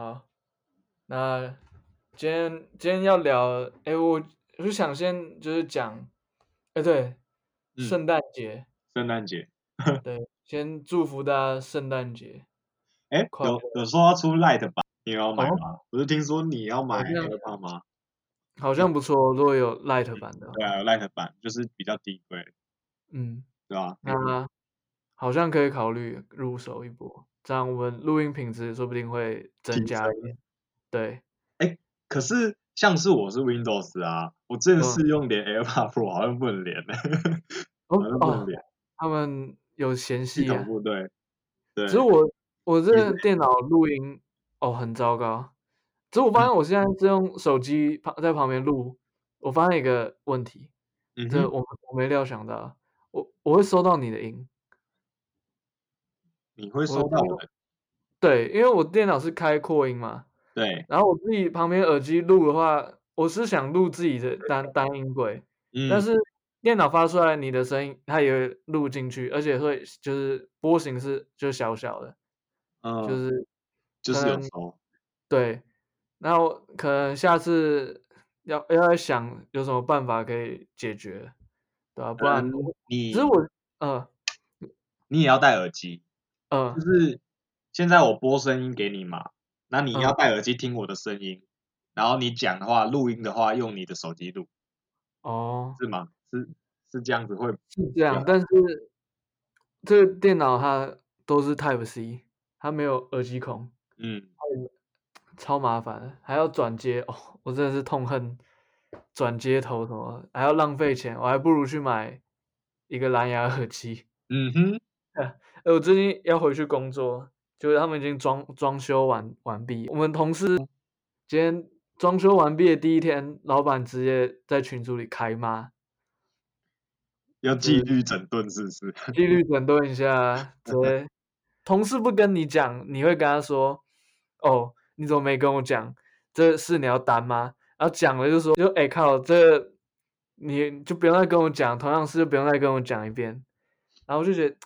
好，那今天今天要聊，哎，我我就想先就是讲，哎，对，嗯圣诞节，圣诞节，对，先祝福大家圣诞节。哎，快有有说要出 Light 版，你要买哦吗？我是听说你要买好像 AirPod 吗？好像不错，如果有 Light 版的话，对啊，有 Light 版就是比较低贵，嗯，对吧？那好像可以考虑入手一波，这样我们录音品质说不定会增加一点。对，可是像是我是 Windows 啊，我这个嗯是用连 AirPod Pro 好像不能连呢，哦好像不能哦，连，他们有嫌隙啊。部队，对只是，我我这电脑录音哦很糟糕，只是我发现我现在是用手机旁在旁边录，我发现一个问题，这我我没料想到，我我会收到你的音，你会我收到的，对，因为我电脑是开扩音嘛，对，然后我自己旁边耳机录的话，我是想录自己的单单音轨，嗯但嗯，是电脑发出来你的声音，它也会录进去，而且会就是波形是就小小的，就嗯，是就是有收，对，然后可能下次要要来想有什么办法可以解决，对吧、不然嗯，你只是我呃你也要戴耳机，就呃是现在我播声音给你嘛，那你要嗯。戴耳机听我的声音，然后你讲的话，录音的话用你的手机录，哦。是吗？是是这样子会是这样，但是这个电脑它都是 Type C，它没有耳机孔，嗯，超麻烦，还要转接哦，我真的是痛恨转接头什么，还要浪费钱，我还不如去买一个蓝牙耳机。嗯哼，哎，我最近要回去工作，就是他们已经装装修完完毕。我们同事今天装修完毕的第一天，老板直接在群组里开骂，要纪律整顿是不是？纪律整顿一下，对同事不跟你讲，你会跟他说：“哦，你怎么没跟我讲？这事你要担吗？”然后讲了就说：“就哎、靠，这个你就不用再跟我讲，同样事就不用再跟我讲一遍。”然后我就觉得，哎，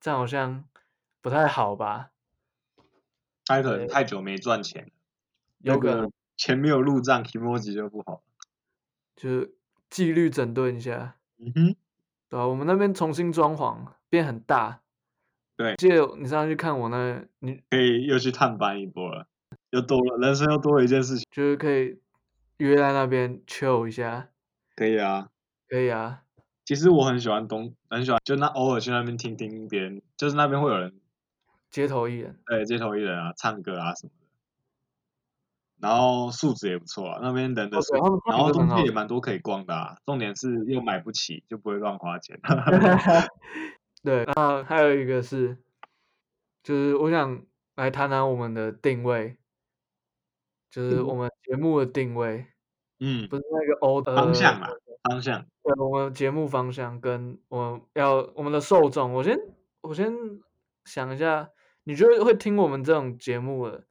这样好像不太好吧？他可能太久没赚钱了，有可能个钱没有入账 e o j i 就不好。就是纪律整顿一下，嗯哼，对吧、我们那边重新装潢，变很大。对记得你上次去看我那，你可以又去探班一波了，又多了人生又多了一件事情。就是可以约在那边 chill 一下，可以啊，可以啊。其实我很喜欢东，很喜欢，就那偶尔去那边听听别人，就是那边会有人街头艺人，对街头艺人啊，唱歌啊什么的，然后素质也不错啊，那边人的然后东西也蛮多可以逛的啊，重点是又买不起，就不会乱花钱。对，然后还有一个是，就是我想来谈谈我们的定位，就是我们节目的定位，嗯，不是那个 O 方向啊，方向，对，我们节目方向跟我们要我们的受众，我先我先想一下，你觉得会听我们这种节目的，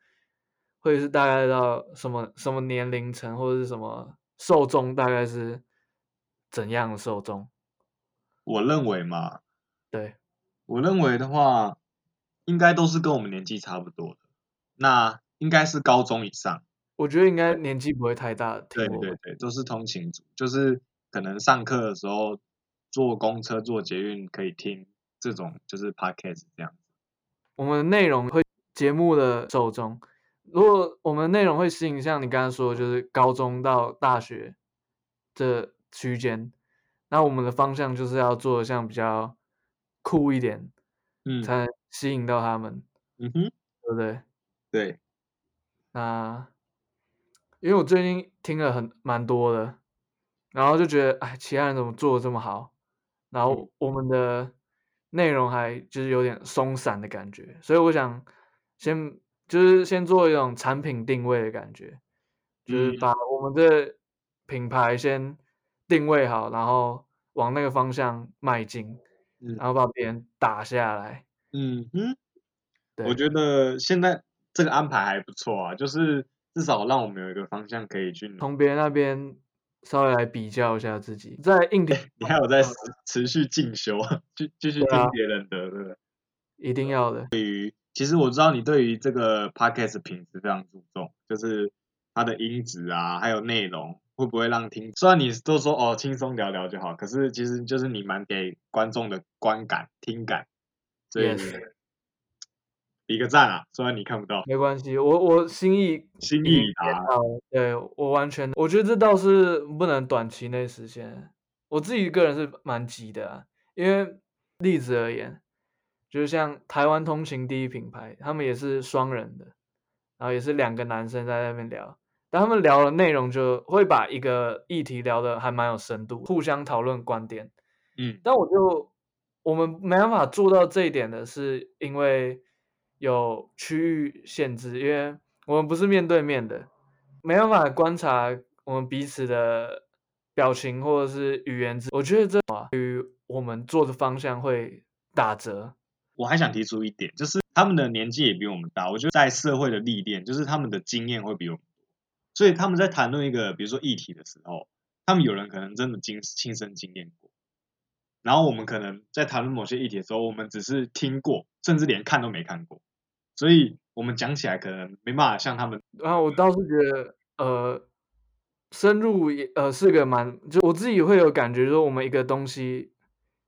会是大概到什么什么年龄层，或者是什么受众，大概是怎样的受众？我认为嘛，对，我认为的话，应该都是跟我们年纪差不多的，那应该是高中以上。我觉得应该年纪不会太大。对对对，都是通勤族，就是可能上课的时候坐公车、坐捷运可以听这种就是 podcast 这样子。我们的内容会节目的受众，如果我们内容会吸引像你刚刚说的，就是高中到大学这区间，那我们的方向就是要做的像比较酷一点，嗯才能吸引到他们，嗯哼，对不对？对，那因为我最近听了很蛮多的，然后就觉得，哎，其他人怎么做的这么好？然后我们的内容还就是有点松散的感觉，所以我想先就是先做一种产品定位的感觉，就是嗯把我们的品牌先定位好，然后往那个方向迈进，嗯然后把别人打下来。嗯哼，对，我觉得现在这个安排还不错啊，就是至少让我们有一个方向可以去。从别人那边稍微来比较一下自己，在硬体 你还有在持持续进修，继继续听别人的，对不对？一定要的。对于其实我知道你对于这个 podcast 品质非常注重，就是它的音质啊，还有内容会不会让听，虽然你都说哦轻松聊聊就好，可是其实就是你蛮给观众的观感、听感，所以比个赞啊！虽然你看不到，没关系，我我心意心意已已达。到，对我完全，我觉得这倒是不能短期内实现。我自己个人是蛮急的啊，因为例子而言，就是像台湾通勤第一品牌，他们也是双人的，然后也是两个男生在那边聊，但他们聊的内容就会把一个议题聊的还蛮有深度，互相讨论观点。嗯，但我就我们没办法做到这一点的是，因为有区域限制，因为我们不是面对面的，没办法观察我们彼此的表情或者是语言之。我觉得这与，我们做的方向会打折。我还想提出一点，就是他们的年纪也比我们大，我觉得在社会的历练，就是他们的经验会比我们多，所以他们在谈论一个比如说议题的时候，他们有人可能真的经亲身经验过，然后我们可能在谈论某些议题的时候，我们只是听过，甚至连看都没看过，所以我们讲起来可能没办法像他们，然后我倒是觉得，呃，深入也呃是个蛮，就我自己会有感觉，说我们一个东西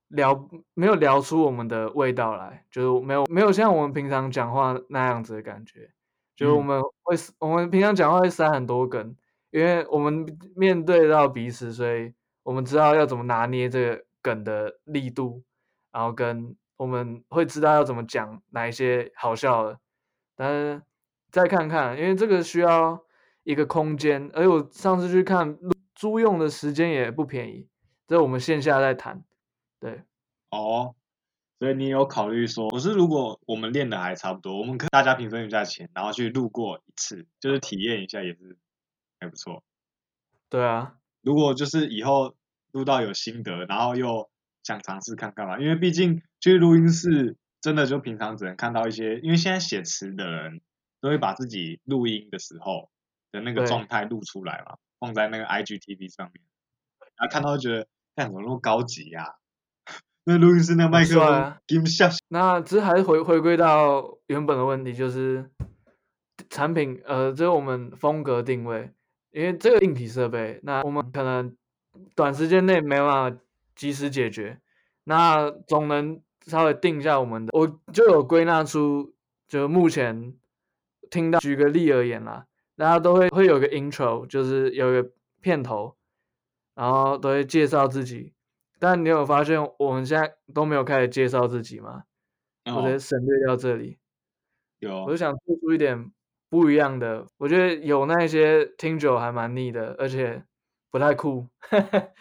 聊没有聊出我们的味道来，就是没有没有像我们平常讲话那样子的感觉，就是我嗯。们会我们平常讲话会塞很多梗，因为我们面对到彼此，所以我们知道要怎么拿捏这个梗的力度，然后跟我们会知道要怎么讲哪一些好笑的，但是再看看，因为这个需要一个空间，而且我上次去看租用的时间也不便宜，这我们线下再谈。对，哦，所以你有考虑说，可是如果我们练的还差不多，我们可以大家平分一下钱，然后去路过一次，就是体验一下也是还不错。对啊，如果就是以后录到有心得，然后又想尝试看看嘛，因为毕竟去录音室真的就平常只能看到一些，因为现在写词的人都会把自己录音的时候的那个对。状态录出来嘛，放在那个 IGTV 上面，然后看到就觉得干怎么那么高级呀、那录音室那麦克风帅啊给我们下那只是还是回回归到原本的问题，就是产品，呃，就是我们风格定位，因为这个硬体设备，那我们可能短时间内没办法及时解决，那总能稍微定一下我们的，我就有归纳出，就目前听到，举个例而言啦，大家都会会有个 intro，就是有一个片头，然后都会介绍自己。但你有发现我们现在都没有开始介绍自己吗？我直接哦省略掉这里，有我就想做出一点不一样的。我觉得有那些听久还蛮腻的，而且不太酷。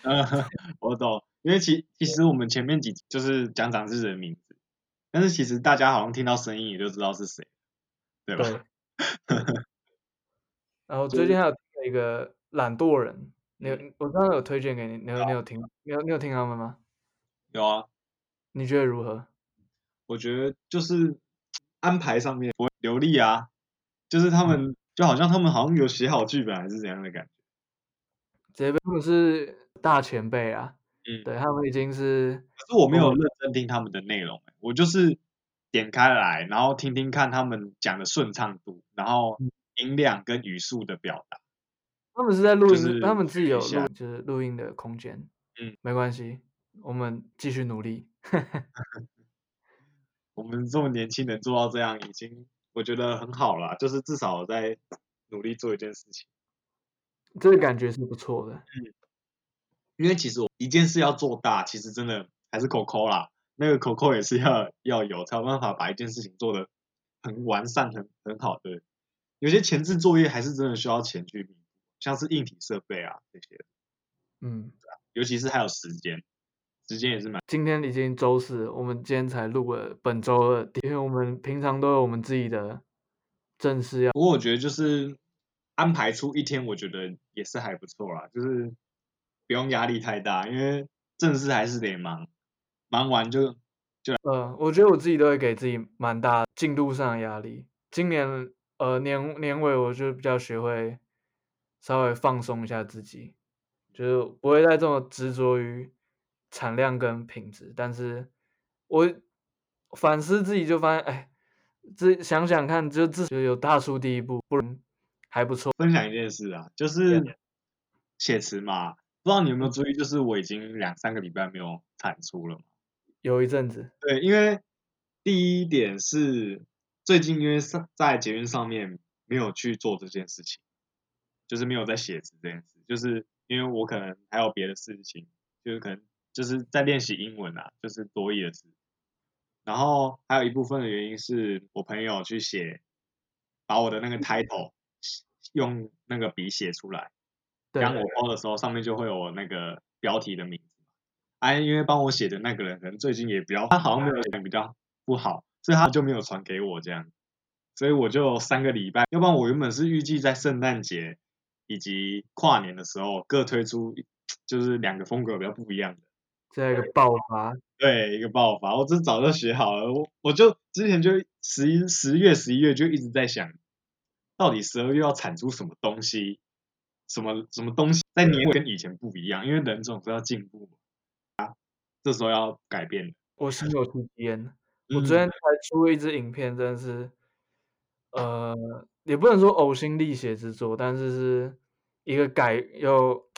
嗯，我懂，因为其其实我们前面几集就是讲长志的名字，但是其实大家好像听到声音也就知道是谁，对吧？对。然后最近还有一个懒惰人，你有我刚刚有推荐给你，你有你有听，你有你有听他们吗？有啊，你觉得如何？我觉得就是安排上面不会流利啊，就是他们就好像他们好像有写好剧本还是怎样的感觉。直接被他们是大前辈啊，嗯，对他们已经是可是我没有认真听他们的内容、欸我就是点开来，然后听听看他们讲的顺畅度，然后嗯音量跟语速的表达。他们是在录音，就是他们自己有录，就是录音的空间。嗯，没关系，我们继续努力。我们这么年轻能做到这样，已经我觉得很好了，就是至少我在努力做一件事情。这个感觉是不错的。因为其实我一件事要做大，其实真的还是口口啦，那个口口也是要要有，才有办法把一件事情做得很完善、很很好的。有些前置作业还是真的需要钱去弥补，像是硬体设备啊这些，嗯，尤其是还有时间，时间也是蛮今天已经周四，我们今天才录了本周二第，因为我们平常都有我们自己的正事要。不过我觉得就是安排出一天，我觉得也是还不错啦，就是不用压力太大，因为正事还是得忙，忙完就就呃，我觉得我自己都会给自己蛮大进度上的压力。今年呃年年尾我就比较学会稍微放松一下自己，就是不会再这么执着于产量跟品质。但是我反思自己就发现，哎，这想想看，就至少有大出第一步，不然还不错。分享一件事啊，就是写词嘛，不知道你有没有注意，就是我已经两三个礼拜没有产出了嘛。有一阵子，对，因为第一点是最近因为上在捷运上面没有去做这件事情，就是没有在写字这件事，就是因为我可能还有别的事情，就是可能就是在练习英文啊，就是多义的词。然后还有一部分的原因是我朋友去写，把我的那个 title 用那个笔写出来，对当我包的时候，上面就会有我那个标题的名字。哎、因为帮我写的那个人可能最近也比较，他好像没有写比较不好，所以他就没有传给我这样。所以我就三个礼拜，要不然我原本是预计在圣诞节以及跨年的时候各推出，就是两个风格比较不一样的。这一个爆发，对，一个爆发，我这早就写好了，我我就之前就十一十月十一月就一直在想，到底十二月要产出什么东西，什么什么东西在年尾跟以前不一样，因为人总是要进步嘛，啊，这时候要改变。我心有戚戚焉。我嗯昨天才出了一支影片，真的是，呃，也不能说呕心沥血之作，但是是一个改有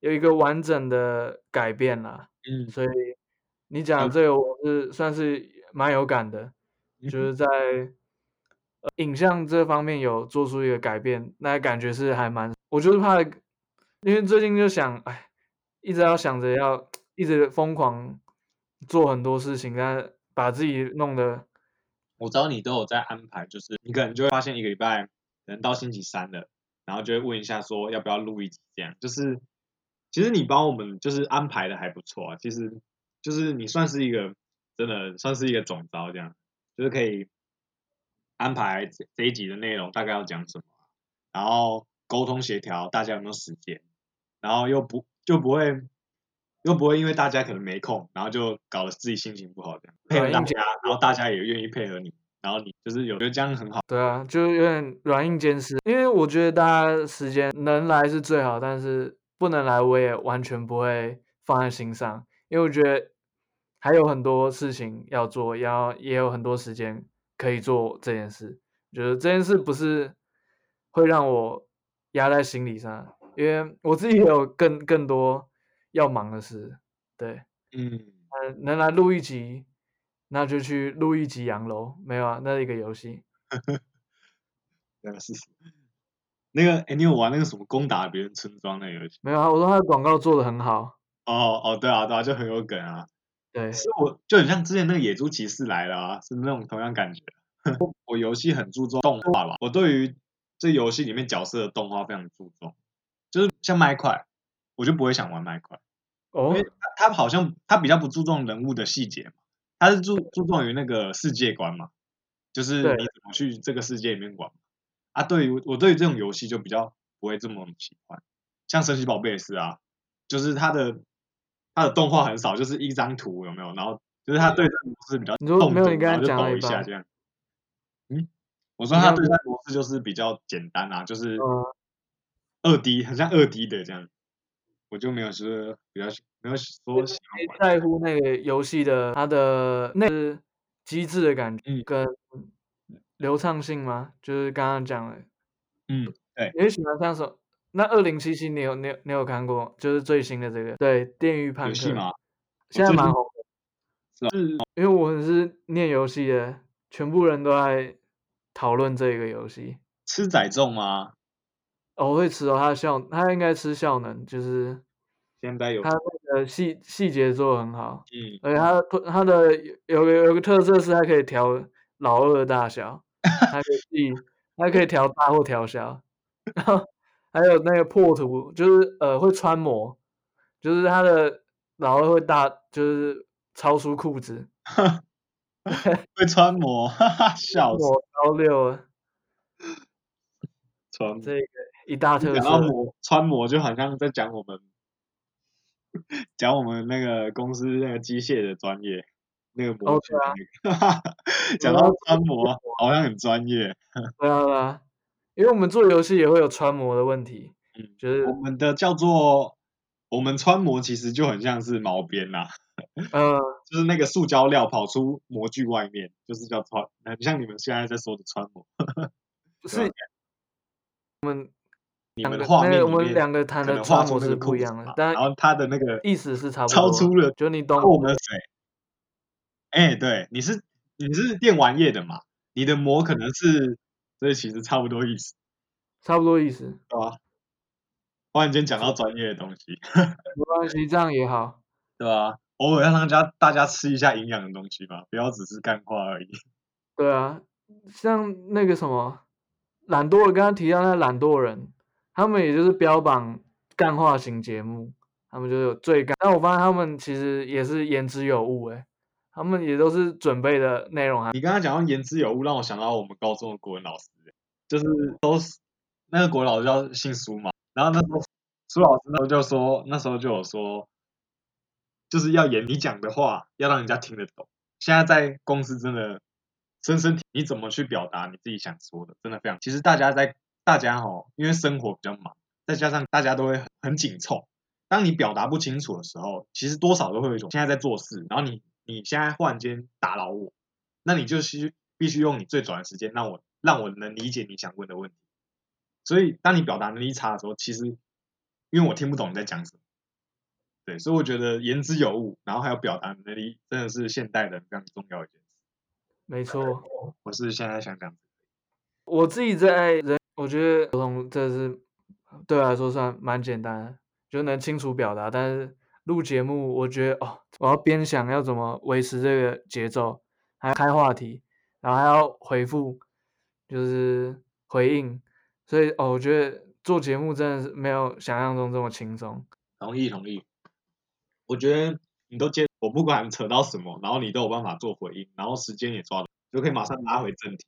有一个完整的改变啦。嗯所以你讲这个我是算是蛮有感的，嗯就是在影像这方面有做出一个改变，那感觉是还蛮，我就是怕，因为最近就想，哎，一直要想着要一直疯狂做很多事情，但把自己弄得我知道你都有在安排，就是你可能就会发现一个礼拜可能到星期三了，然后就会问一下说要不要录一集这样，就是其实你帮我们就是安排的还不错啊，其实就是你算是一个真的算是一个总招这样，就是可以安排这这一集的内容大概要讲什么，然后沟通协调大家有没有时间，然后又不就不会又不会因为大家可能没空，然后就搞得自己心情不好这样，配合大家，然后大家也愿意配合你，然后你就是有觉得这样很好，对啊，就有点软硬兼施。因为我觉得大家时间能来是最好，但是不能来我也完全不会放在心上，因为我觉得还有很多事情要做，要也有很多时间可以做这件事。觉得这件事不是会让我压在心理上，因为我自己也有更更多要忙的事。对，嗯。呃，能来录一集，那就去录一集洋楼。没有啊，那是一个游戏。那个是什么那个，哎、你有玩那个什么攻打别人村庄那个游戏？没有啊，我说他的广告做的很好。哦哦，对啊对啊，就很有梗啊。对，是我就很像之前那个野猪骑士来了啊，是那种同样感觉。我游戏很注重动画吧，我对于这游戏里面角色的动画非常注重，就是像麦块，我就不会想玩麦块，哦因为它它好像他比较不注重人物的细节嘛，他是注注重于那个世界观嘛，就是你怎么去这个世界里面玩嘛。啊，对于我对于这种游戏就比较不会这么喜欢，像神奇宝贝也是啊，就是它的它的动画很少，就是一张图有没有？然后就是它对战模式比较你说动作没有你刚才然后就抖讲了一下这样。嗯，我说它对战模式就是比较简单啊，就是呃，二 D，很像二 D 的这样，我就没有说比较没有说喜欢玩。在乎那个游戏的它的那个机制的感觉嗯跟流畅性吗？就是刚刚讲的，嗯，对，你会喜欢像什么？那二零七七你有你有你有看过？就是最新的这个对《电狱判客吗？现在蛮红的。是因为我是念游戏的，全部人都在讨论这个游戏。吃载重吗？哦，我会吃哦，它的效，它应该吃效能，就是现在有它那个细细节做的很好，嗯，而且它的它的有有个有个特色是它可以调老二的大小，它可以自己它可以调大或调小，然 后还有那个破图，就是呃会穿模，就是他的老二会大，就是超出裤子，会穿模，哈哈，笑死，模超六啊，穿模。这个一大特讲到色。模穿模，就好像在讲我们讲我们那个公司那个机械的专业，那个模具的那个。讲到穿模，好像很专业。对啊，因为我们做游戏也会有穿模的问题，嗯，就是我们的叫做我们穿模，其实就很像是毛边呐、呃就是那个塑胶料跑出模具外面，就是叫穿，很像你们现在在说的穿模。是对啊我们你们的画面我们面两个谈的能画模是不一样的，但然后他的那个意思是差不多，超出了就你懂我们的水。哎、对，你是你是电玩业的嘛？你的模可能是，所以其实差不多意思，差不多意思，对吧？忽然间讲到专业的东西，没关系，这样也好。对吧？偶尔要让大家大家吃一下营养的东西吧，不要只是干话而已。对啊，像那个什么懒惰，刚刚提到那懒惰人，他们也就是标榜干化型节目，他们就是有最干。但我发现他们其实也是言之有物，诶，他们也都是准备的内容啊你刚刚讲到言之有物，让我想到我们高中的国文老师，就是都是那个国文老师叫姓苏嘛，然后那时候苏老师那时候就说，那时候就有说，就是要演你讲的话，要让人家听得懂。现在在公司真的深深体你怎么去表达你自己想说的，真的非常。其实大家在大家哈，因为生活比较忙，再加上大家都会很紧凑，当你表达不清楚的时候，其实多少都会有一种现在在做事，然后你你现在忽然间打扰我，那你就是必须用你最短的时间让我让我能理解你想问的问题。所以当你表达能力差的时候，其实因为我听不懂你在讲什么，对，所以我觉得言之有物，然后还有表达能力，真的是现代人非常重要的一件事。没错。我是现在想讲，我自己在人，我觉得沟通这是对我来说算蛮简单的，就能清楚表达。但是录节目，我觉得哦，我要边想要怎么维持这个节奏，还要开话题，然后还要回复，就是回应。所以哦，我觉得做节目真的是没有想象中这么轻松。同意同意。我觉得你都接，我不管扯到什么，然后你都有办法做回应，然后时间也抓得，就可以马上拉回正题，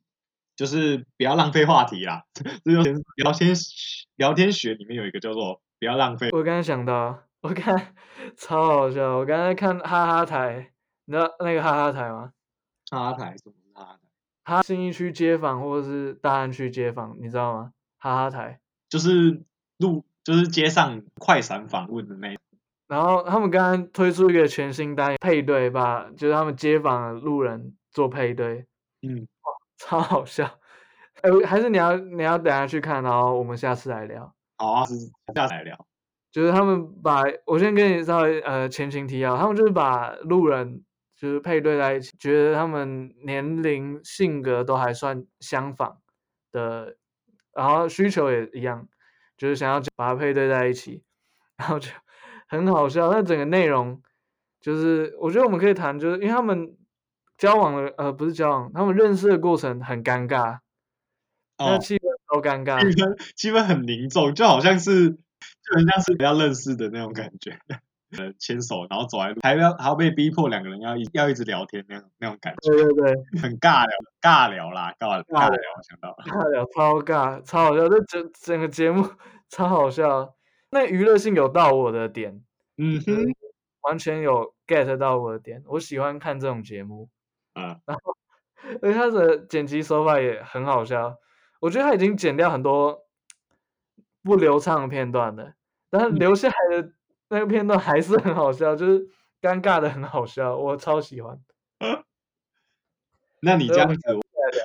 就是不要浪费话题啦。这就聊天聊天学里面有一个叫做不要浪费。我刚刚想到，我看超好笑，我刚才看哈哈台，你知道那个哈哈台吗？哈哈台什么是哈哈台？他信义区街坊或者是大安区街坊，你知道吗？哈哈台。就是路就是街上快闪访问的那然后他们刚刚推出一个全新单元配对，吧就是他们街坊的路人做配对，嗯，超好笑。哎，还是你要你要等下去看，然后我们下次来聊。好啊，下次来聊。就是他们把我先跟你稍微呃前情提要，他们就是把路人就是配对在一起，觉得他们年龄、性格都还算相仿的，然后需求也一样，就是想要把它配对在一起，然后就很好笑。那整个内容就是我觉得我们可以谈，就是因为他们交往的呃不是交往，他们认识的过程很尴尬，那哦，气氛超尴尬。气氛气氛很凝重，就好像是就很像是比较认识的那种感觉。呃，牵手，然后走在路，还要还要被逼迫两个人要一要一直聊天那样那种感觉，对对对，很尬聊，尬聊啦，尬尬聊尬聊，我想到了，尬聊超尬，超好笑，这整整个节目 超好笑。那娱乐性有到我的点，嗯哼，完全有 get 到我的点。我喜欢看这种节目，啊嗯，而且他的剪辑手法也很好笑。我觉得他已经剪掉很多不流畅的片段了，但是留下来的那个片段还是很好笑，就是尴尬的很好笑，我超喜欢。那你这样子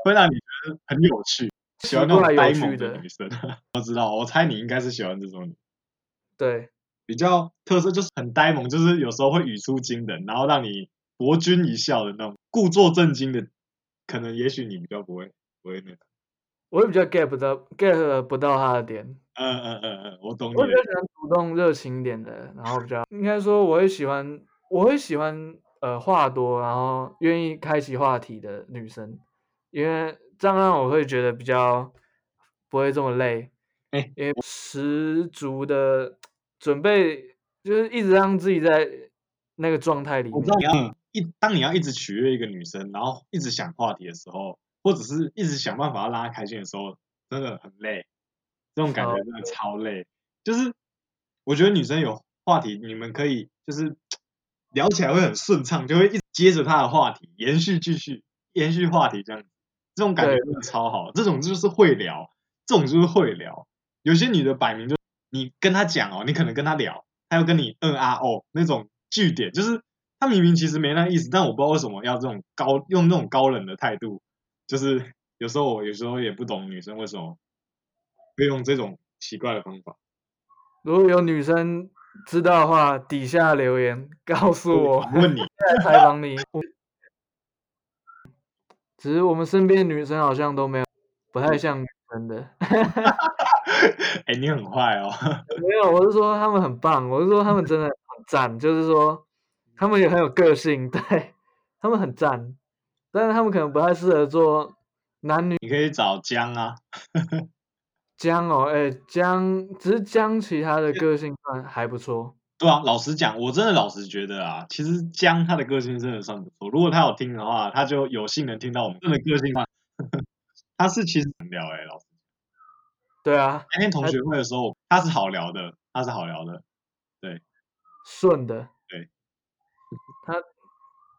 会让你觉得很有趣，喜欢那种呆萌的女生。我知道，我猜你应该是喜欢这种 对，比较特色，就是很呆萌，就是有时候会语出惊人，然后让你博君一笑的那种，故作震惊的，可能也许你比较不会不会那个。我会比较 get 不到 get 不到他的点。嗯嗯嗯嗯，我懂你的我比较喜欢主动热情一点的，然后比较应该说我会喜欢，我会喜欢呃话多，然后愿意开启话题的女生，因为这样让我会觉得比较不会这么累，哎因为十足的准备，就是一直让自己在那个状态里面我知。道你要一当你要一直取悦一个女生，然后一直想话题的时候，或者是一直想办法要拉他开心的时候，真的很累。这种感觉真的超累。就是我觉得女生有话题，你们可以就是聊起来会很顺畅，就会一直接着她的话题，延续继续延续话题这样子。这种感觉真的超好，这种就是会聊，这种就是会聊。有些女的摆明就你跟她讲哦，你可能跟她聊，她要跟你嗯啊哦那种据点，就是她明明其实没那意思，但我不知道为什么要这种高用那种高冷的态度，就是有时候我有时候也不懂女生为什么会用这种奇怪的方法。如果有女生知道的话，底下留言告诉我，问你，再采访你。只是我们身边女生好像都没有，不太像女生的。哎、你很坏哦。没有，我是说他们很棒，我是说他们真的很赞，就是说他们也很有个性，对他们很赞，但是他们可能不太适合做男女你可以找江啊，江哦，哎江，只是江其他的个性算还不错，对啊，老实讲，我真的老实觉得啊，其实江他的个性真的算不错。如果他有听的话，他就有幸能听到我们真的个性化。他是其实很聊哎、老师。对啊，那天同学会的时候，他是好聊的，他是好聊的。对顺的，对，他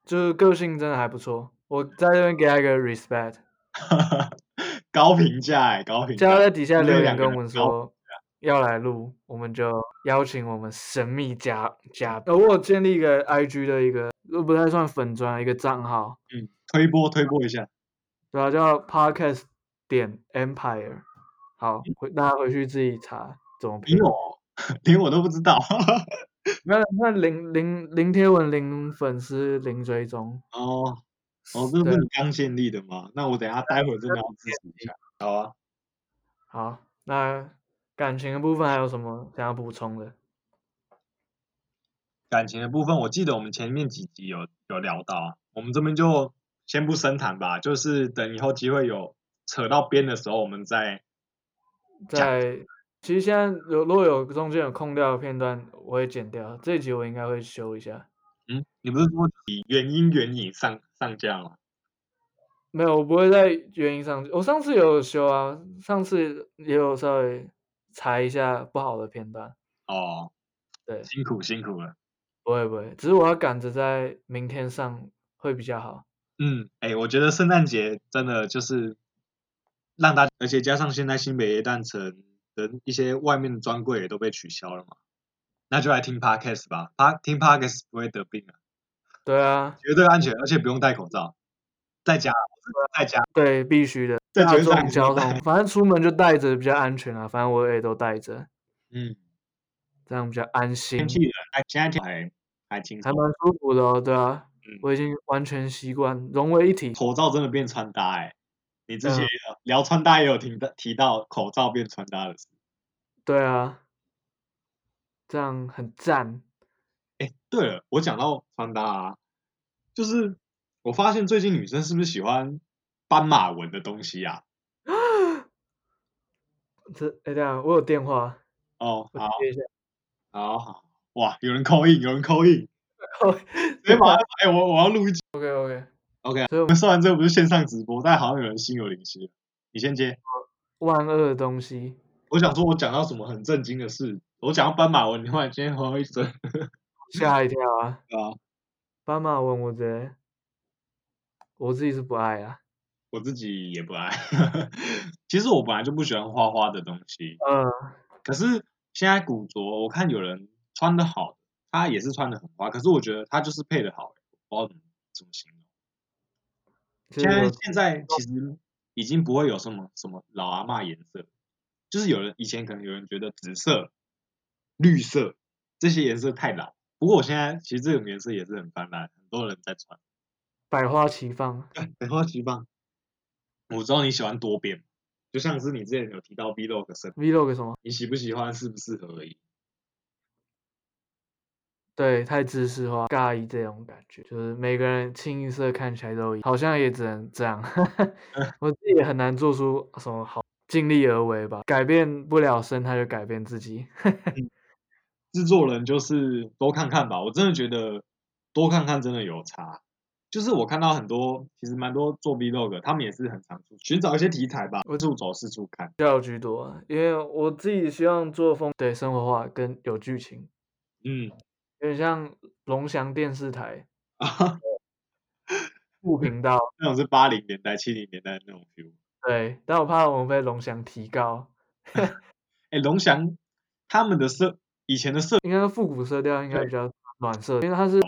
就是个性真的还不错，我在这边给他一个 respect。高评价哎、高评价。叫他在底下留言跟我们说要来录，我们就邀请我们神秘嘉嘉宾。呃，我有建立一个 IG 的一个，都不太算粉砖一个账号，嗯，推播推播一下。对啊，叫 Podcast 点 Empire。好，回大家回去自己查怎么拼。你有哦，连我都不知道。那那零零零贴文零粉丝零追踪，哦哦，这是对你刚建立的吗？那我等下待会真的要支持 一下。好啊，好，那感情的部分还有什么想要补充的？感情的部分，我记得我们前面几集有有聊到啊，我们这边就先不深谈吧，就是等以后机会有扯到边的时候，我们再在其实现在有如果有中间有空掉的片段，我会剪掉。这一集我应该会修一下。嗯，你不是说以原因原影上上架吗？没有，我不会在原因上。我上次有修啊，上次也有稍微裁一下不好的片段。哦，对，辛苦辛苦了。不会不会，只是我要赶着在明天上会比较好。嗯，哎，我觉得圣诞节真的就是让大家，而且加上现在新北耶诞城的一些外面的专柜也都被取消了嘛，那就来听 podcast 吧，他听 podcast 不会得病啊，对啊，绝对安全，而且不用戴口罩，在家，在家，对，必须的。大在绝对上众交通，反正出门就带着比较安全啊。反正我也都带着，嗯，这样比较安心天，气冷，哎，现在天还还还蛮舒服的哦。对啊，嗯，我已经完全习惯融为一体。口罩真的变穿搭哎、你之前聊穿搭也有提到提到口罩变穿搭的事，对啊，这样很赞。哎，对了，我讲到穿搭啊，就是我发现最近女生是不是喜欢斑马纹的东西啊？这哎，等一下我有电话，哦，好，接一下。好，好，哇，有人扣印，有人扣印，直接马上，哎，我我要录一集 OK OK，，OK，所以我我们说完之后不是线上直播，但好像有人心有灵犀，你先接。万恶的东西，我想说，我讲到什么很震惊的事，我讲到斑马纹，你忽然间吼一声，吓一跳啊！啊，斑马纹我直接，我自己是不爱啊。我自己也不爱。其实我本来就不喜欢花花的东西，嗯，可是现在古着，我看有人穿的好，他也是穿的很花，可是我觉得他就是配的好，我不知道怎么怎么形容。现在现在其实已经不会有什么什么老阿妈颜色，就是有人以前可能有人觉得紫色、绿色这些颜色太老，不过我现在其实这种颜色也是很泛滥，很多人在穿。百花齐放，百花齐放。我知道你喜欢多变，就像是你之前有提到 vlog 生，vlog 什么？你喜不喜欢适不适合而已。对，太知识化，尬意这种感觉，就是每个人清一色看起来都好像也只能这样。我自己也很难做出什么好，尽力而为吧，改变不了生态就改变自己。制作人就是多看看吧，我真的觉得多看看真的有差。就是我看到很多，其实蛮多做 vlog，他们也是很常出寻找一些题材吧，四处走四处看。较居多，因为我自己希望作风对生活化跟有剧情，嗯，有点像龙翔电视台啊，副频道。那种是八零年代、七零年代的那种 feel。对，但我怕我们被龙翔提高，哎，龙翔他们的色以前的色，应该复古色调应该比较暖色，因为它是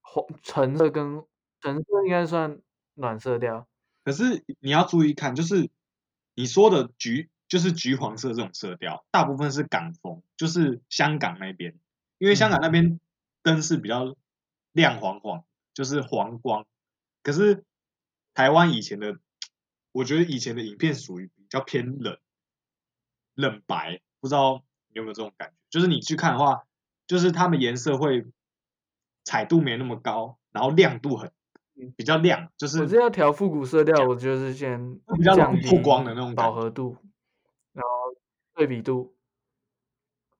黄橙色跟橙色应该算暖色调。可是你要注意看，就是你说的橘，就是橘黄色这种色调，大部分是港风，就是香港那边，因为香港那边灯是比较亮黄黄，就是黄光。可是台湾以前的，我觉得以前的影片属于比较偏冷，冷白，不知道你有没有这种感觉？就是你去看的话，就是它们颜色会彩度没那么高，然后亮度很比较亮，就是我这要调复古色调，我觉得是先 比较降低透光的那种。饱和度，然后对比度，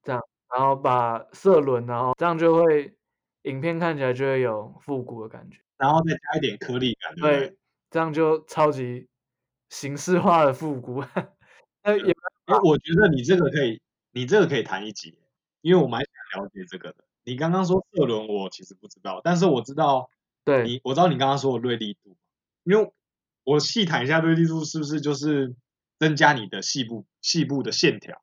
这样，然后把色轮，然后这样就会影片看起来就会有复古的感觉。然后再加一点颗粒感，对对？对，这样就超级形式化的复古。那也哎，我觉得你这个可以，你这个可以谈一集，因为我蛮想了解这个的。你刚刚说色轮，我其实不知道，但是我知道对你，我知道你刚刚说的锐利度，因为我细谈一下锐利度是不是就是增加你的细部细部的线条，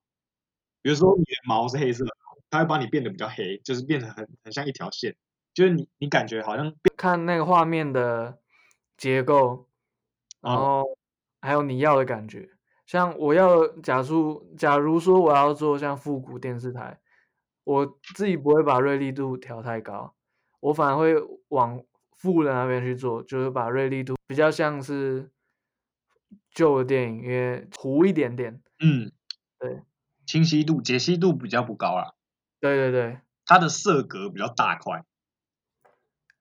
比如说你的毛是黑色的，它会把你变得比较黑，就是变成很很像一条线，就是你你感觉好像看那个画面的结构，然哦后还有你要的感觉。像我要假如假如说我要做像复古电视台，我自己不会把锐利度调太高，我反而会往富人那边去做，就是把锐利度比较像是旧的电影，因为糊一点点。嗯对清晰度解析度比较不高啦，对对对，它的色格比较大块。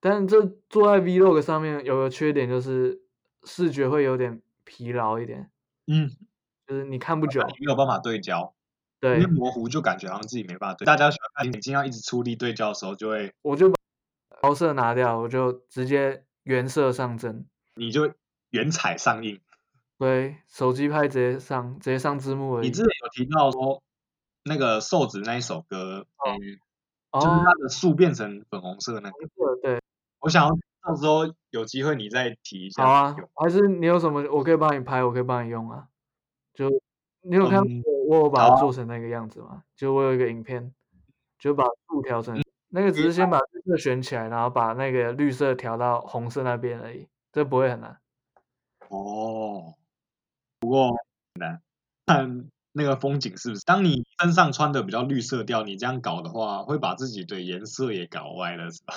但是这做在 Vlog 上面有个缺点就是视觉会有点疲劳一点，嗯，就是你看不准。你没有办法对焦，因对为，模糊就感觉好像自己没办法对。大家喜欢看眼睛要一直出力对焦的时候，就会我就把调色拿掉，我就直接原色上阵。你就原彩上映。对，手机拍直接上，直接上字幕而已。你之前有提到说那个瘦子那一首歌，嗯，就是哦它，的树变成粉红色那个，对，我想要到时候有机会你再提一下。好啊，还是你有什么，我可以帮你拍，我可以帮你用啊。就你有看嗯我我把它做成那个样子吗？就我有一个影片，就把树调成那个，只是先把绿色选起来，然后把那个绿色调到红色那边而已，这不会很难。哦，不过很难看那个风景是不是？当你身上穿的比较绿色调，你这样搞的话，会把自己的颜色也搞歪了，是吧？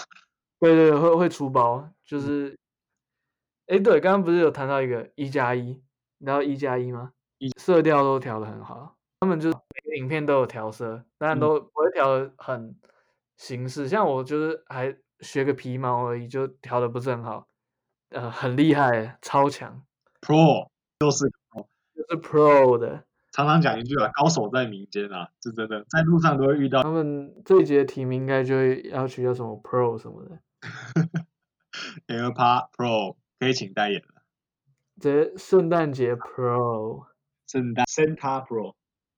对 对，对会会出包，就是，哎，对，刚刚不是有谈到一个一加一，你知道一加一吗？一色调都调的很好，他们就是每个影片都有调色，当然嗯都不会调的很形式，像我就是还学个皮毛而已，就调的不是很好，呃，很厉害，超强，Pro 就是就是 Pro 的。常常讲一句啊，高手在民间啊，是真的，在路上都会遇到。他们这一节提名应该就会要取叫什么 Pro 什么的，AirPod Pro 可以请代言了，直接圣诞节 Pro。圣诞。Santa Pro。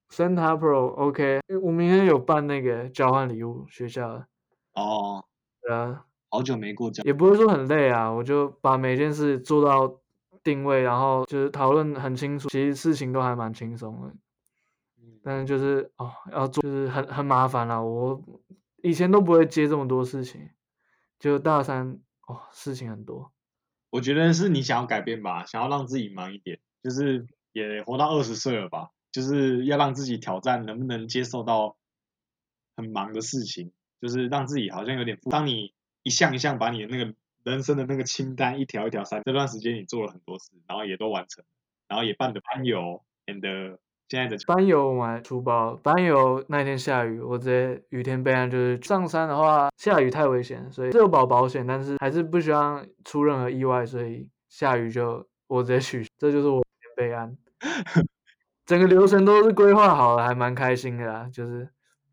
Santa Pro OK，我明天有办那个交换礼物，学校的，哦，对啊，好久没过交，也不会说很累啊，我就把每件事做到定位，然后就是讨论很清楚，其实事情都还蛮轻松的，嗯。但是就是哦要做就是很很麻烦啦，我以前都不会接这么多事情，就大三哦事情很多，我觉得是你想要改变吧，想要让自己忙一点，就是也活到二十岁了吧，就是要让自己挑战能不能接受到很忙的事情，就是让自己好像有点。当你一项一项把你的那个人生的那个清单一条一条删，这段时间你做了很多事，然后也都完成，然后也办的班游，and 现在的班游我还出包，班游那天下雨，我直接雨天备案，就是上山的话下雨太危险，所以是有保保险，但是还是不希望出任何意外，所以下雨就我直接取，这就是我备案。整个流程都是规划好了，还蛮开心的啦，就是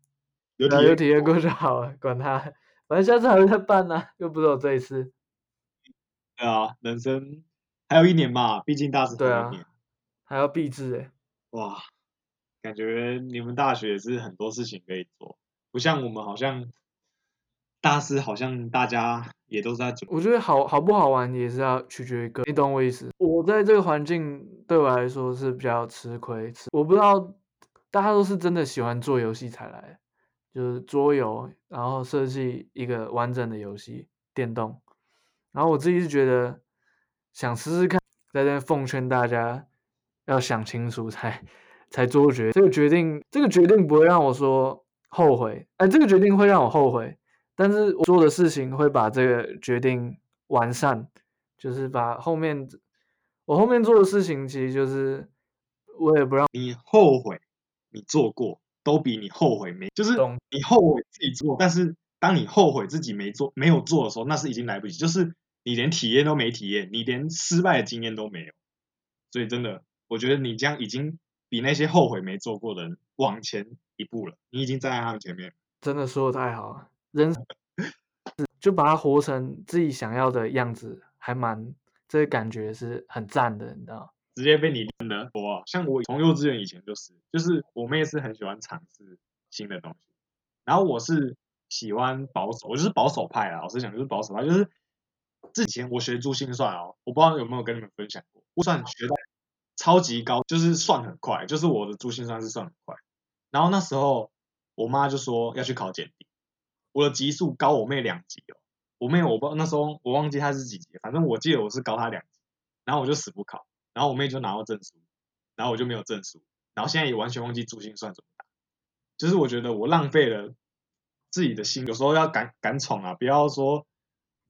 有体验对啊有体验过就好了，管他，反正下次还会再办呢、又不是我这一次。对啊，人生还有一年嘛，毕竟大四对啊还有一年，还要毕制诶，哇，感觉你们大学也是很多事情可以做，不像我们好像大师好像大家也都在准我觉得好好不好玩也是要取决于个，你懂我意思。我在这个环境对我来说是比较吃亏，吃我不知道大家都是真的喜欢做游戏才来，就是桌游，然后设计一个完整的游戏，电动。然后我自己是觉得想试试看，在这奉劝大家要想清楚才 才做决这个决定，这个决定不会让我说后悔，哎，这个决定会让我后悔，但是我做的事情会把这个决定完善，就是把后面我后面做的事情，其实就是我也不让你后悔，你做过都比你后悔没，就是你后悔自己做，但是当你后悔自己没做没有做的时候，那是已经来不及，就是你连体验都没体验，你连失败的经验都没有，所以真的，我觉得你这样已经比那些后悔没做过的人往前一步了，你已经站在他们前面。真的说的太好了，人就把它活成自己想要的样子，还蛮这个感觉是很赞的，你知道直接被你真的我像我从幼稚园以前就是，就是我妹是很喜欢尝试新的东西，然后我是喜欢保守，我就是保守派啊。老实讲就是保守派，就是之前我学珠心算哦，我不知道有没有跟你们分享过，我算学到超级高，就是算很快，就是我的珠心算是算很快。然后那时候我妈就说要去考检定，我的级数高我妹两级哦，我妹我不那时候我忘记她是几级，反正我记得我是高她两级，然后我就死不考。然后我妹就拿到证书，然后我就没有证书，然后现在也完全忘记珠心算怎么打，就是我觉得我浪费了自己的心，有时候要敢敢闯啊，不要说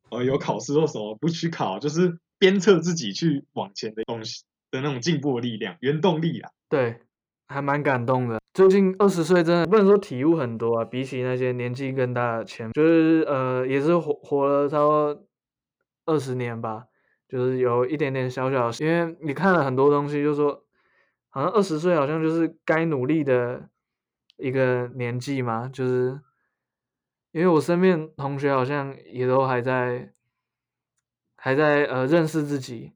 呃有考试或什么不去考，就是鞭策自己去往前的东西的那种进步的力量，原动力啊。对，还蛮感动的。最近二十岁真的不能说体悟很多啊，比起那些年纪更大的前，就是呃也是活活了差不多二十年吧。就是有一点点小小，因为你看了很多东西，就说好像二十岁好像就是该努力的一个年纪嘛。就是因为我身边同学好像也都还在还在呃认识自己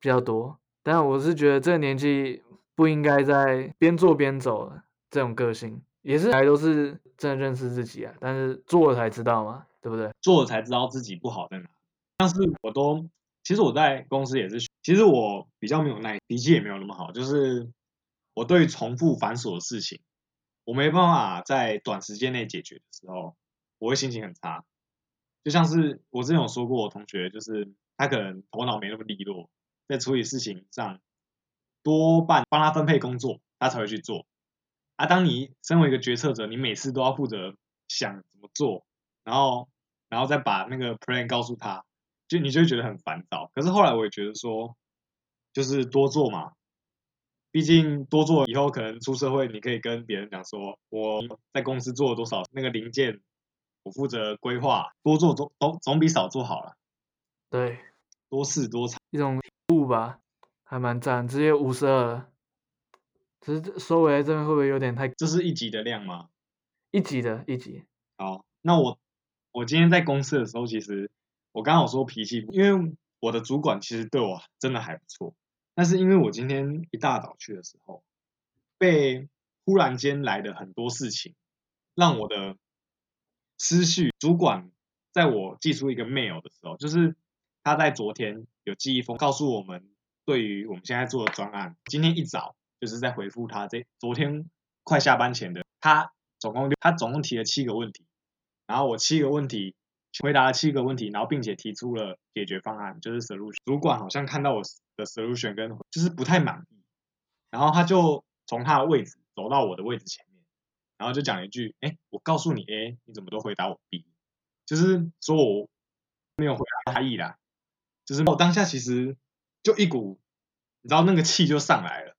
比较多，但我是觉得这个年纪不应该在边做边走这种个性，也是还都是真的认识自己啊。但是做了才知道嘛，对不对？做了才知道自己不好在哪。但是我都。其实我在公司也是，其实我比较没有耐，脾气也没有那么好，就是我对重复繁琐的事情，我没办法在短时间内解决的时候，我会心情很差。就像是我之前有说过，我同学就是他可能头脑没那么利落，在处理事情上，多半帮他分配工作，他才会去做。啊，当你身为一个决策者，你每次都要负责想怎么做，然后然后再把那个 plan 告诉他。就你就会觉得很烦躁，可是后来我也觉得说，就是多做嘛，毕竟多做以后可能出社会，你可以跟别人讲说，我在公司做了多少那个零件，我负责规划，多做总总总比少做好了。对，多事多尝，一种悟吧，还蛮赞，直接五十二，只是收尾这边会不会有点太？这是一级的量吗？一级的，一级。好，那我我今天在公司的时候，其实。我刚好说脾气，因为我的主管其实对我真的还不错，但是因为我今天一大早去的时候，被忽然间来的很多事情，让我的思绪，主管在我寄出一个 mail 的时候，就是他在昨天有寄一封告诉我们，对于我们现在做的专案，今天一早就是在回复他这昨天快下班前的，他总共他总共提了七个问题，然后我七个问题。回答了七个问题，然后并且提出了解决方案，就是 solution。主管好像看到我的 solution 跟就是不太满意，然后他就从他的位置走到我的位置前面，然后就讲一句：“哎，我告诉你 A，你怎么都回答我 B？” 就是说我没有回答他意啦。就是我当下其实就一股你知道那个气就上来了，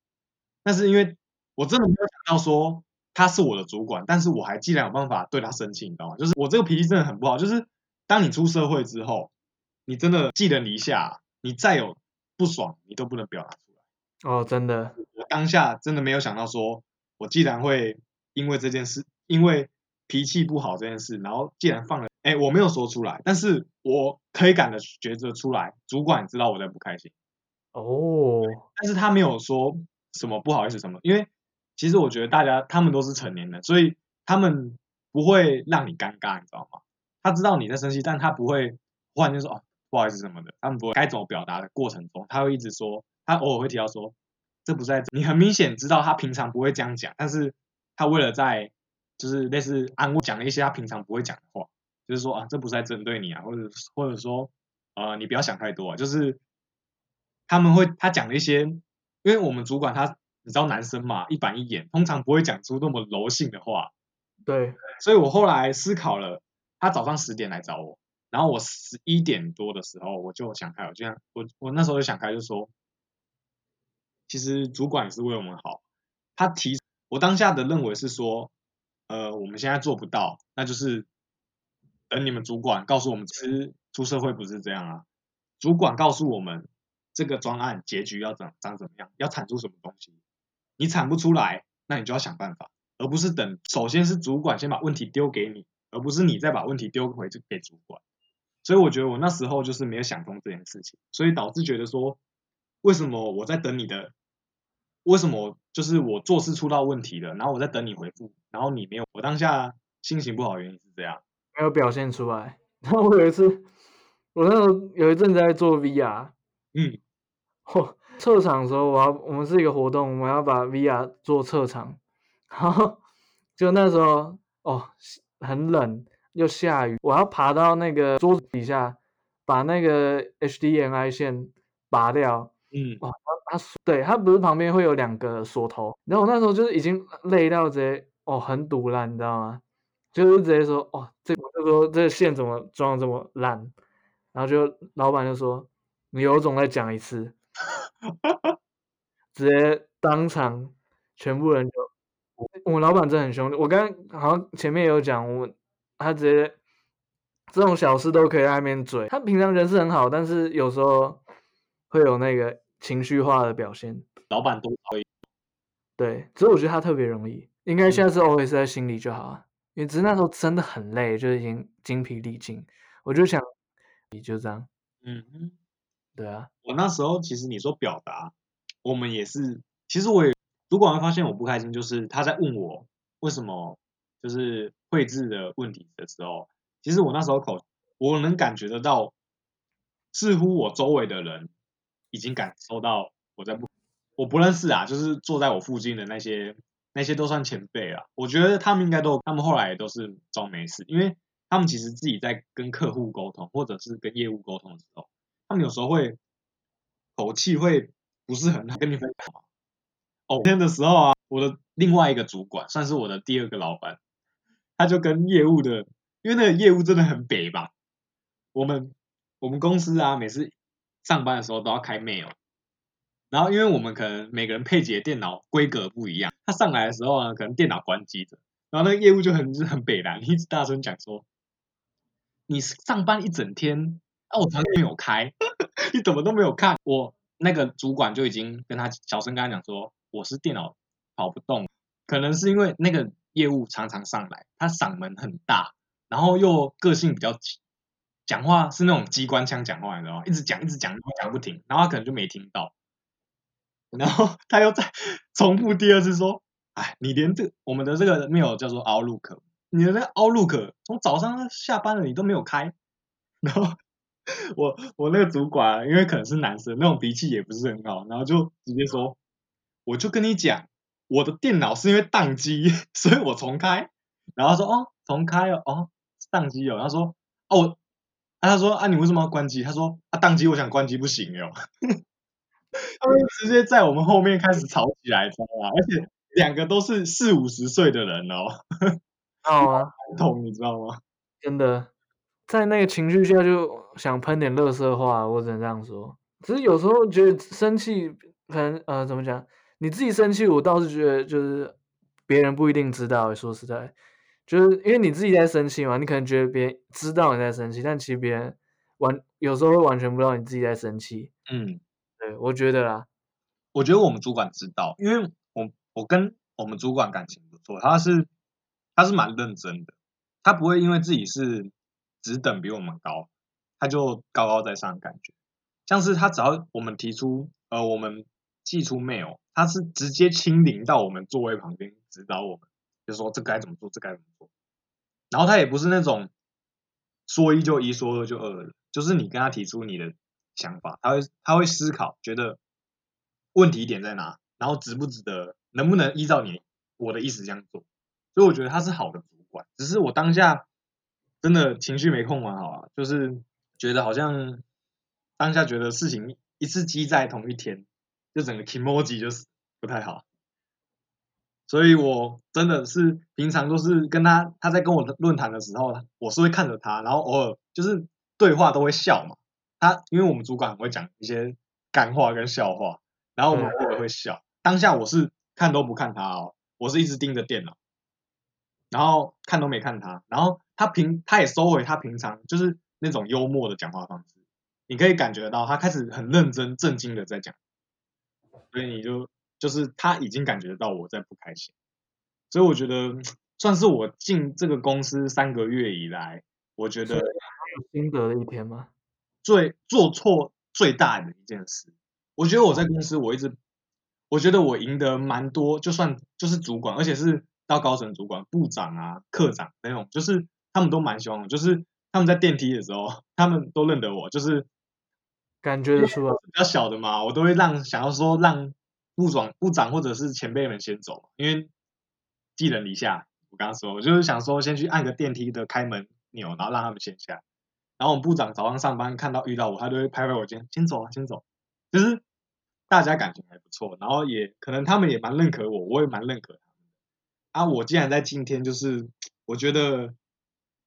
但是因为我真的没有想到说他是我的主管，但是我还既然有办法对他生气，你知道吗？就是我这个脾气真的很不好，就是。当你出社会之后，你真的寄人篱下，你再有不爽，你都不能表达出来。哦，真的，我当下真的没有想到，说我既然会因为这件事，因为脾气不好这件事，然后既然放了，哎，我没有说出来，但是我可以感的觉得出来，主管知道我在不开心。哦，但是他没有说什么不好意思什么，因为其实我觉得大家他们都是成年人，所以他们不会让你尴尬，你知道吗？他知道你在生气，但他不会忽然就说哦不好意思什么的，他们不会该怎么表达的过程中，他会一直说，他偶尔会提到说，这不在你很明显知道他平常不会这样讲，但是他为了在就是类似安慰讲了一些他平常不会讲的话，就是说啊，这不是在针对你啊，或者或者说呃，你不要想太多啊，就是他们会他讲了一些，因为我们主管他你知道男生嘛，一板一眼，通常不会讲出那么柔性的话，对，所以我后来思考了，他早上十点来找我，然后我十一点多的时候我就想开，我就像我我那时候就想开，就说，其实主管也是为我们好，他提我当下的认为是说，呃，我们现在做不到，那就是等你们主管告诉我们，其实出社会不是这样啊，主管告诉我们这个专案结局要长长怎么样，要产出什么东西，你产不出来，那你就要想办法。而不是等，首先是主管先把问题丢给你，而不是你再把问题丢回去给主管。所以我觉得我那时候就是没有想通这件事情，所以导致觉得说，为什么我在等你的？为什么就是我做事出到问题了，然后我在等你回复，然后你没有？我当下心情不好，原因是这样，没有表现出来。然后我有一次，我那时候有一阵在做 VR，嗯，嚯，撤场的时候，我要我们是一个活动，我们要把 VR 做撤场。然后就那时候哦，很冷又下雨，我要爬到那个桌子底下，把那个 HDMI 线拔掉。嗯，哇，它它对它不是旁边会有两个锁头，然后我那时候就是已经累到直接哦很堵烂，你知道吗？就是直接说哦，这我就说这线怎么装的这么烂，然后就老板就说你有种再讲一次，直接当场全部人就。我老板真的很凶，我刚刚好像前面有讲，我他直接这种小事都可以在那边嘴。他平常人是很好，但是有时候会有那个情绪化的表现。老板都会，对，只是我觉得他特别容易，应该下次 always 在心里就好啊，因为只是那时候真的很累，就已经精疲力尽。我就想，你就这样，嗯，对啊。我那时候其实你说表达，我们也是，其实我也。主管会发现我不开心，就是他在问我为什么就是绘制的问题的时候，其实我那时候口我能感觉得到，似乎我周围的人已经感受到我在不我不认识啊，就是坐在我附近的那些那些都算前辈啊，我觉得他们应该都他们后来也都是装没事，因为他们其实自己在跟客户沟通或者是跟业务沟通的时候，他们有时候会口气会不是很好跟你分享。哦，天的时候啊，我的另外一个主管算是我的第二个老板，他就跟业务的，因为那个业务真的很北吧。我们我们公司啊，每次上班的时候都要开 mail，然后因为我们可能每个人配的电脑规格不一样，他上来的时候呢，可能电脑关机的，然后那个业务就很很北蓝，一直大声讲说，你上班一整天，啊我从来没有开，你怎么都没有看？我那个主管就已经跟他小声跟他讲说。我是电脑跑不动，可能是因为那个业务常常上来，他嗓门很大，然后又个性比较急，讲话是那种机关枪讲话，你知道吗？一直讲一直讲讲不停，然后他可能就没听到，然后他又再重复第二次说：“哎，你连这我们的这个没有叫做 Outlook，你的那个 Outlook 从早上下班了你都没有开。”然后 我我那个主管因为可能是男生，那种脾气也不是很好，然后就直接说。我就跟你讲，我的电脑是因为宕机，所以我重开。然后说哦，重开哦，哦，宕机哦。他说哦，他说啊，你为什么要关机？他说啊，宕机，我想关机不行哟。他们直接在我们后面开始吵起来，知道吗？而且两个都是四五十岁的人哦，啊，痛，你知道吗？真的，在那个情绪下就想喷点乐色话，我只能这样说。只是有时候觉得生气，可能呃，怎么讲？你自己生气，我倒是觉得就是别人不一定知道。说实在，就是因为你自己在生气嘛，你可能觉得别人知道你在生气，但其实别人完有时候会完全不知道你自己在生气。嗯，对，我觉得啦，我觉得我们主管知道，因为我我跟我们主管感情不错，他是他是蛮认真的，他不会因为自己是职等比我们高，他就高高在上感觉。像是他只要我们提出呃我们。寄出 mail，他是直接亲临到我们座位旁边指导我们，就说这该怎么做，这该怎么做。然后他也不是那种说一就一，说二就二的，就是你跟他提出你的想法，他会他会思考，觉得问题点在哪，然后值不值得，能不能依照你我的意思这样做。所以我觉得他是好的主管，只是我当下真的情绪没控管好啊，就是觉得好像当下觉得事情一次积在同一天，就整个 emoji 就是不太好。所以我真的是平常都是跟他，他在跟我论坛的时候，我是会看着他，然后偶尔就是对话都会笑嘛。他因为我们主管很会讲一些干话跟笑话，然后我们偶尔会笑。当下我是看都不看他哦，我是一直盯着电脑，然后看都没看他。然后他平他也收回他平常就是那种幽默的讲话方式，你可以感觉到他开始很认真震惊的在讲，所以你就。就是他已经感觉到我在不开心，所以我觉得算是我进这个公司三个月以来，我觉得有心得的一天吗？最做错最大的一件事，我觉得我在公司我一直，我觉得我赢得蛮多，就算就是主管，而且是到高层主管、部长啊、科长那种，就是他们都蛮喜欢我，就是他们在电梯的时候，他们都认得我，就是感觉得出来比较小的嘛，我都会让想要说让。部长、部长或者是前辈们先走，因为寄人篱下。我刚刚说，我就是想说，先去按个电梯的开门钮，然后让他们先下。然后我们部长早上上班看到遇到我，他就会拍拍我肩，先走啊，先走。就是大家感情还不错，然后也可能他们也蛮认可我，我也蛮认可他们。啊，我既然在今天，就是我觉得，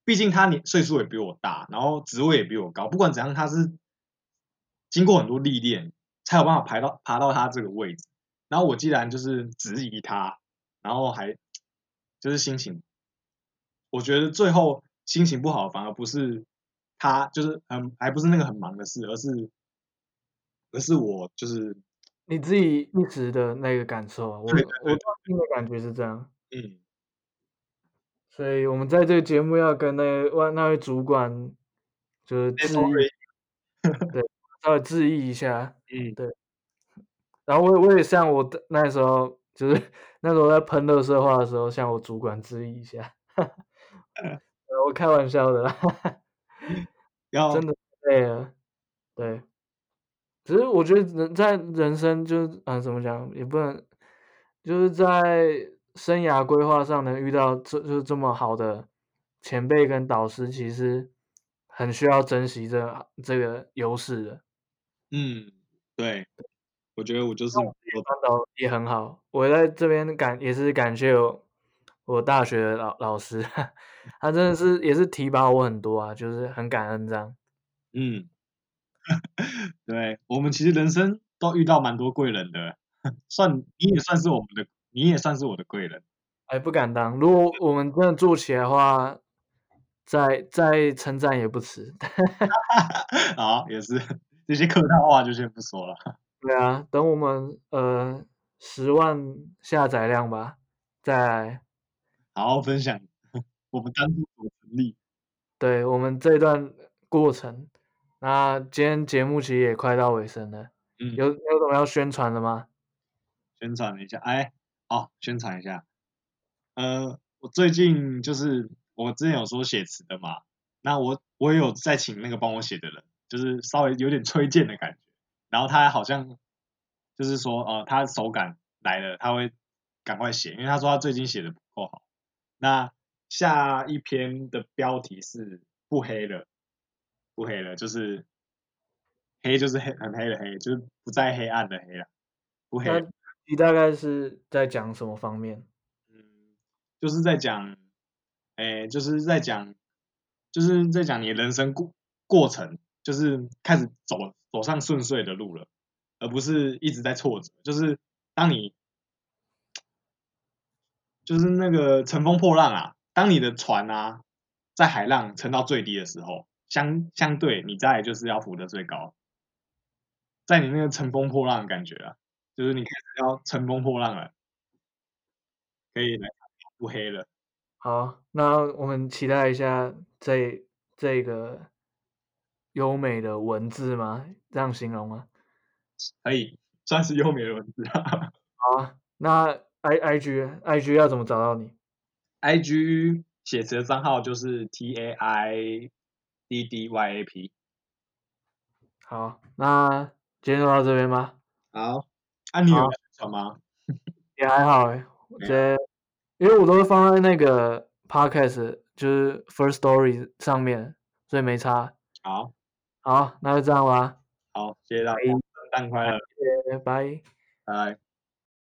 毕竟他年岁数也比我大，然后职位也比我高，不管怎样，他是经过很多历练，才有办法排到爬到他这个位置。然后我既然就是质疑他，然后还就是心情，我觉得最后心情不好，反而不是他，就是很还不是那个很忙的事，而是而是我就是你自己一直的那个感受啊。我我听的感觉是这样。嗯。所以我们在这个节目要跟那位那位主管就是致意，对，稍微致意一下。嗯，对。然后我我也向我那时候就是 那时候在喷热色话的时候，向我主管质疑一下，我开玩笑的啦，真的累了，对，只是我觉得人在人生就是啊怎么讲也不能，就是在生涯规划上能遇到这就是这么好的前辈跟导师，其实很需要珍惜这这个优势的，嗯，对。我觉得我就是我班导也很好，我在这边感也是感谢我大学的老老师，他真的是也是提拔我很多啊，就是很感恩这样。嗯，对我们其实人生都遇到蛮多贵人的，算你也算是我们的，你也算是我的贵人。哎，不敢当，如果我们真的做起来的话，再再称赞也不迟。好，也是这些客套话就先不说了。对啊，等我们呃十万下载量吧，再好好分享 我们当初怎么成立。对我们这段过程，那今天节目其实也快到尾声了，嗯，有有什么要宣传的吗？宣传一下，哎，哦，宣传一下，呃，我最近就是我之前有说写词的嘛，那我我也有在请那个帮我写的人，就是稍微有点推荐的感觉。然后他好像就是说，呃，他手感来了，他会赶快写，因为他说他最近写的不够好。那下一篇的标题是不黑了，不黑了，就是黑就是黑很黑的黑，就是不再黑暗的黑了，不黑。你大概是在讲什么方面？嗯，就是在讲，哎，就是在讲，就是在讲你人生过过程。就是开始走走上顺遂的路了，而不是一直在挫折。就是当你就是那个乘风破浪啊，当你的船啊在海浪沉到最低的时候，相相对你在就是要浮得最高，在你那个乘风破浪的感觉啊，就是你开始要乘风破浪了，可以来不黑了。好，那我们期待一下这这个。优美的文字吗？这样形容吗？可以算是优美的文字。好啊，那 i i g i g 要怎么找到你？i g 写词的账号就是 t a i d d y a p。好，那今天就到这边吧。好，啊，你有什么？也还好哎，这因为我都是放在那个 podcast 就是 First Story 上面，所以没差。好，好，那就这样吧。好，谢谢大家，圣诞快乐，拜拜。拜。